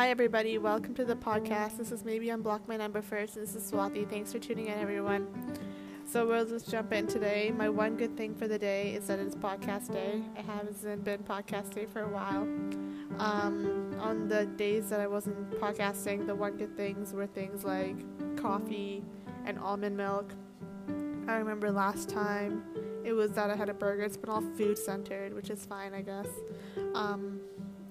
Hi, everybody. Welcome to the podcast. This is Maybe Unblock My Number First. This is Swati. Thanks for tuning in, everyone. So, we'll just jump in today. My one good thing for the day is that it's podcast day. It hasn't been podcast day for a while. Um, on the days that I wasn't podcasting, the one good things were things like coffee and almond milk. I remember last time it was that I had a burger. It's been all food centered, which is fine, I guess. Um,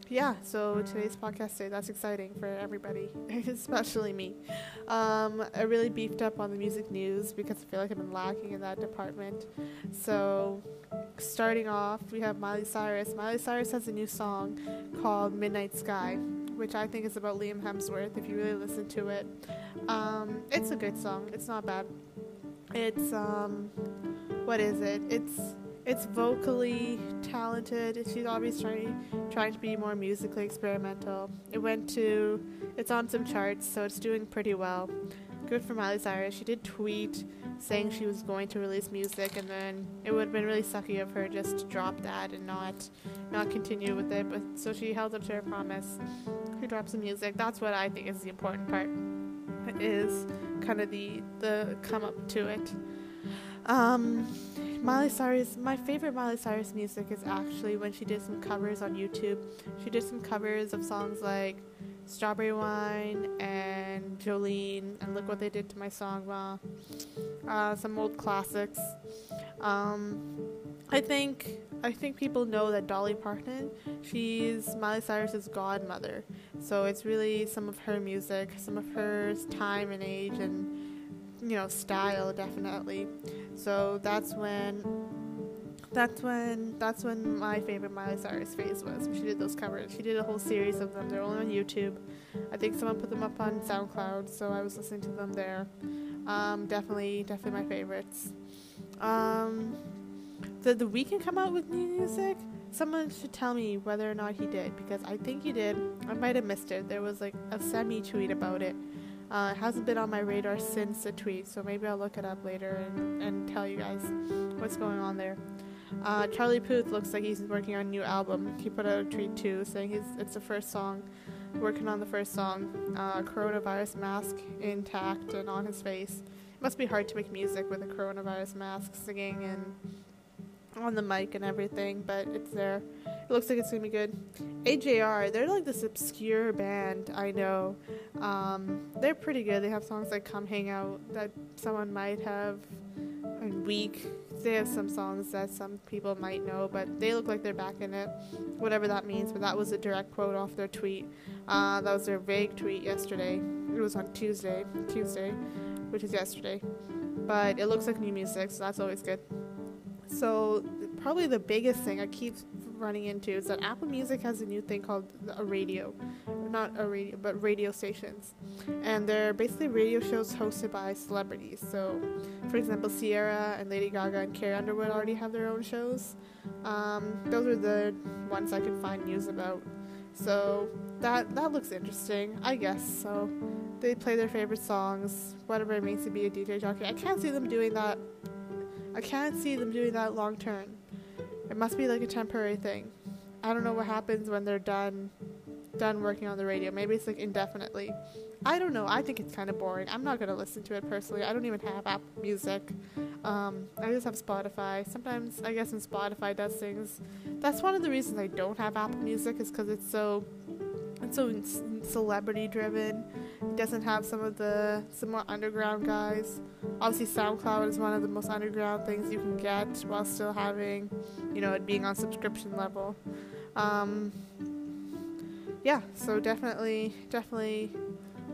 yeah, so today's podcast day, that's exciting for everybody, especially me. Um, I really beefed up on the music news because I feel like I've been lacking in that department. So, starting off, we have Miley Cyrus. Miley Cyrus has a new song called Midnight Sky, which I think is about Liam Hemsworth if you really listen to it. Um, it's a good song, it's not bad. It's, um, what is it? It's it's vocally talented. She's always trying trying to be more musically experimental. It went to it's on some charts, so it's doing pretty well. Good for Miley Cyrus. She did tweet saying she was going to release music, and then it would have been really sucky of her just to drop that and not not continue with it. But so she held up to her promise. She dropped some music. That's what I think is the important part. Is kind of the the come up to it. Um, Miley Cyrus, my favorite Miley Cyrus music is actually when she did some covers on YouTube. She did some covers of songs like Strawberry Wine and Jolene and Look What They Did to My Song, Ma. Uh, some old classics. Um, I think I think people know that Dolly Parton, she's Miley Cyrus's godmother. So it's really some of her music, some of her time and age and you know, style definitely. So that's when that's when that's when my favorite Miley Cyrus phase was. She did those covers. She did a whole series of them. They're only on YouTube. I think someone put them up on SoundCloud, so I was listening to them there. Um, definitely, definitely my favorites. Um, did the Weeknd come out with new music? Someone should tell me whether or not he did because I think he did. I might have missed it. There was like a semi tweet about it. Uh, it hasn't been on my radar since the tweet, so maybe I'll look it up later and, and tell you guys what's going on there. Uh, Charlie Puth looks like he's working on a new album. He put out a tweet too, saying he's, it's the first song, working on the first song. Uh, coronavirus mask intact and on his face. It must be hard to make music with a coronavirus mask, singing and on the mic and everything, but it's there. It looks like it's gonna be good. AJR, they're like this obscure band, I know. Um, they're pretty good. They have songs like Come Hang Out that someone might have, and Weak. They have some songs that some people might know, but they look like they're back in it, whatever that means. But that was a direct quote off their tweet. Uh, that was their vague tweet yesterday. It was on Tuesday, Tuesday, which is yesterday. But it looks like new music, so that's always good. So probably the biggest thing I keep running into is that Apple Music has a new thing called a radio, not a radio, but radio stations, and they're basically radio shows hosted by celebrities. So, for example, Ciara and Lady Gaga and Carrie Underwood already have their own shows. Um, those are the ones I could find news about. So that that looks interesting, I guess. So they play their favorite songs, whatever it means to be a DJ jockey. I can't see them doing that I can't see them doing that long term. It must be like a temporary thing. I don't know what happens when they're done done working on the radio. Maybe it's like indefinitely. I don't know. I think it's kind of boring. I'm not gonna listen to it personally. I don't even have Apple Music. Um, I just have Spotify. Sometimes I guess when Spotify does things, that's one of the reasons I don't have Apple Music is because it's so it's so celebrity driven. It doesn't have some of the some more underground guys. Obviously, SoundCloud is one of the most underground things you can get while still having, you know, it being on subscription level. Um, yeah, so definitely, definitely,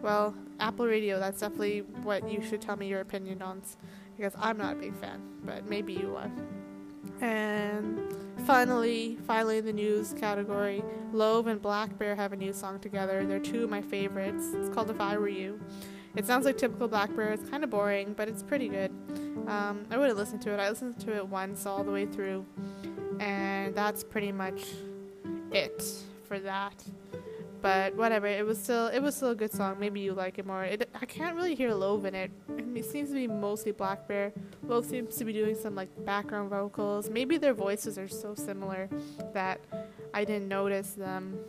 well, Apple Radio. That's definitely what you should tell me your opinion on, because I'm not a big fan, but maybe you are. And finally, finally in the news category, Lauv and blackbear have a new song together. They're two of my favorites. It's called If I Were You. It sounds like typical blackbear. It's kind of boring, but it's pretty good. Um, I would have listened to it. I listened to it once all the way through, and that's pretty much it for that but whatever. It was still it was still a good song. Maybe you like it more. It, I can't really hear Lauv in it. It seems to be mostly blackbear. Lauv seems to be doing some like background vocals. Maybe their voices are so similar that I didn't notice them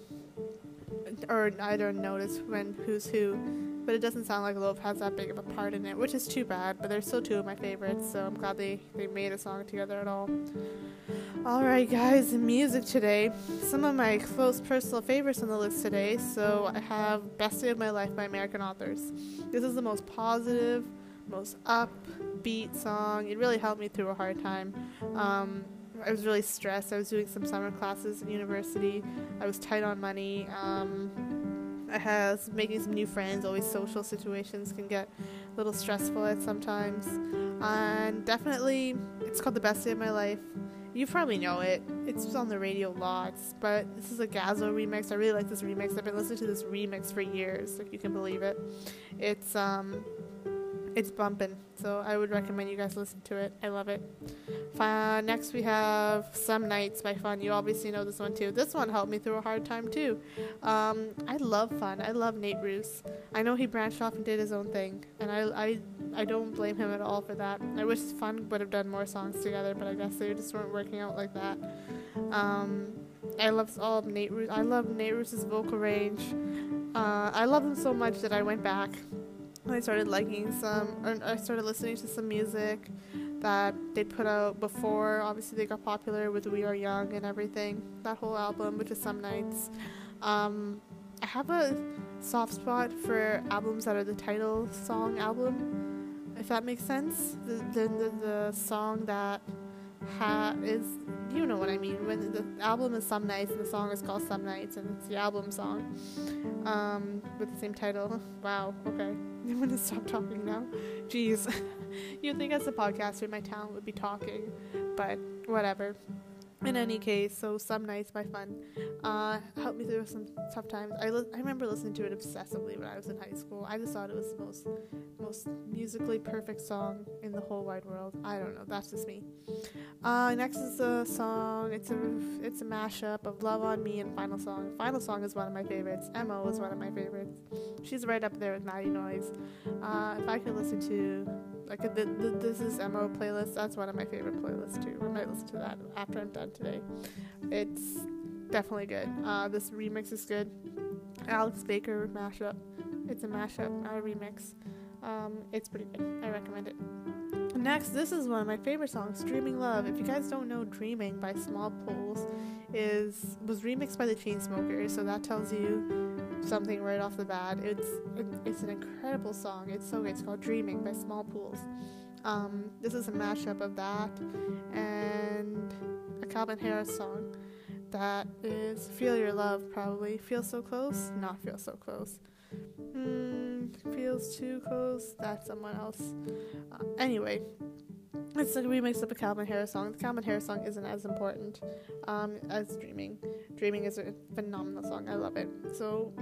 or I don't notice when who's who, but it doesn't sound like Lauv has that big of a part in it, which is too bad. But they're still two of my favorites, so I'm glad they they made a song together at all. Alright, guys, music today. Some of my close personal favorites on the list today. So I have Best Day of My Life by American Authors. This is the most positive, most upbeat song. It really helped me through a hard time. Um, I was really stressed. I was doing some summer classes in university. I was tight on money. Um, I was making some new friends. Always social situations can get a little stressful at sometimes. And definitely, it's called The Best Day of My Life. You probably know it. It's on the radio lots, but this is a Gazzo remix. I really like this remix. I've been listening to this remix for years, if you can believe it. It's um it's bumping, so I would recommend you guys listen to it. I love it. Uh, next, we have Some Nights by Fun. You obviously know this one too. This one helped me through a hard time too. Um, I love Fun. I love Nate Ruess. I know he branched off and did his own thing, and I, I, I don't blame him at all for that. I wish Fun would have done more songs together, but I guess they just weren't working out like that. Um, I love all of Nate Ruess. I love Nate Ruess's vocal range. Uh, I love him so much that I went back I started liking some, or I started listening to some music that they put out before. Obviously, they got popular with We Are Young and everything. That whole album, which is Some Nights. Um, I have a soft spot for albums that are the title song album, if that makes sense. The the, the, the song that ha- is, you know what I mean. When the album is Some Nights and the song is called Some Nights and it's the album song um, with the same title. Wow, okay. I'm gonna stop talking now. Jeez. You'd think as a podcaster my talent would be talking, but whatever. In any case, so some nights my fun uh, helped me through some tough times. I, li- I remember listening to it obsessively when I was in high school. I just thought it was the most most musically perfect song in the whole wide world. I don't know. That's just me. Uh, next is a song. It's a it's a mashup of "Love on Me" and "Final Song." Final Song is one of my favorites. Emma is one of my favorites. She's right up there with Maddie Noise. Uh, if I could listen to like the, the This Is Mo playlist, that's one of my favorite playlists too. I might listen to that after I'm done today. It's definitely good. Uh, this remix is good. Alex Baker mashup. It's a mashup, not a remix. Um, it's pretty good. I recommend it. Next, this is one of my favorite songs, "Dreaming Love." If you guys don't know, "Dreaming" by Small Poles is was remixed by the Chainsmokers, so that tells you something right off the bat. It's it's an incredible song. It's so good. It's called "Dreaming" by Smallpools. Um, this is a mashup of that and a Calvin Harris song that is "Feel Your Love." Probably "Feel So Close," not "Feel So Close." Hmm, feels too close. That's someone else. Uh, anyway, it's a remix of a Calvin Harris song. The Calvin Harris song isn't as important um, as Dreaming. Dreaming is a phenomenal song. I love it. So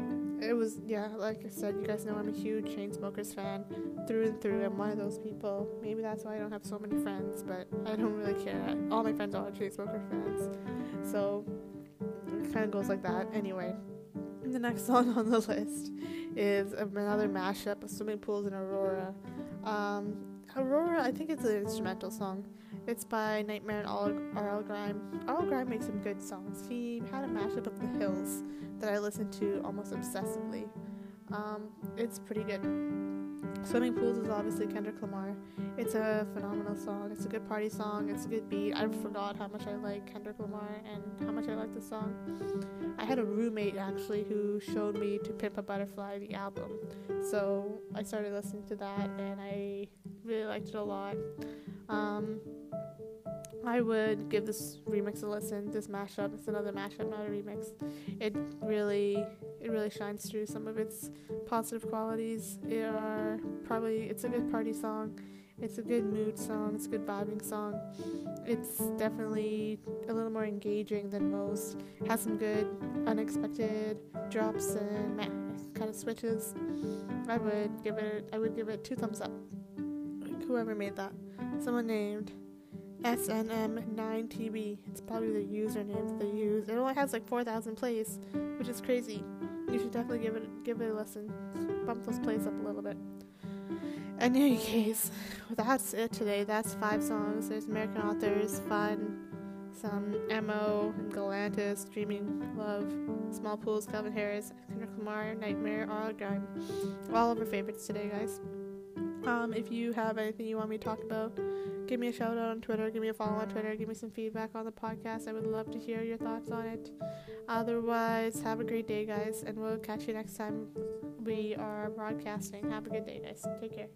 it was, yeah, like I said, you guys know I'm a huge Chainsmokers fan through and through. I'm one of those people. Maybe that's why I don't have so many friends, but I don't really care. All my friends are Chainsmokers fans. So it kind of goes like that. Anyway, the next song on the list is another mashup of Swimming Pools and Aurora. Um, Aurora, I think it's an instrumental song. It's by Nightmare and R.L. Grime. R.L. Grime makes some good songs. He had a mashup of The Hills that I listened to almost obsessively. Um, it's pretty good. Swimming Pools is obviously Kendrick Lamar. It's a phenomenal song. It's a good party song. It's a good beat. I forgot how much I like Kendrick Lamar and how much I like the song. I had a roommate actually who showed me To Pimp a Butterfly, the album. So I started listening to that and I liked it a lot. Um, I would give this remix a listen. This mashup, it's another mashup, not a remix. It really, it really shines through some of its positive qualities. It are probably, it's a good party song. It's a good mood song. It's a good vibing song. It's definitely a little more engaging than most. Has some good unexpected drops and kind of switches. I would give it. I would give it two thumbs up. Whoever made that, someone named SNM9TB. It's probably the username that they use. It only has like 4,000 plays, which is crazy. You should definitely give it give it a listen. Bump those plays up a little bit. In any case, that's it today. That's five songs. There's American Authors, Fun, some MØ and Galantis, Dreaming Love, Smallpools, Calvin Harris, Kendrick Lamar, Nightmare, R.L. Grime. All of our favorites today, guys. Um, if you have anything you want me to talk about, give me a shout out on Twitter, give me a follow on Twitter, give me some feedback on the podcast. I would love to hear your thoughts on it. Otherwise, have a great day, guys, and we'll catch you next time we are broadcasting. Have a good day, guys. Take care.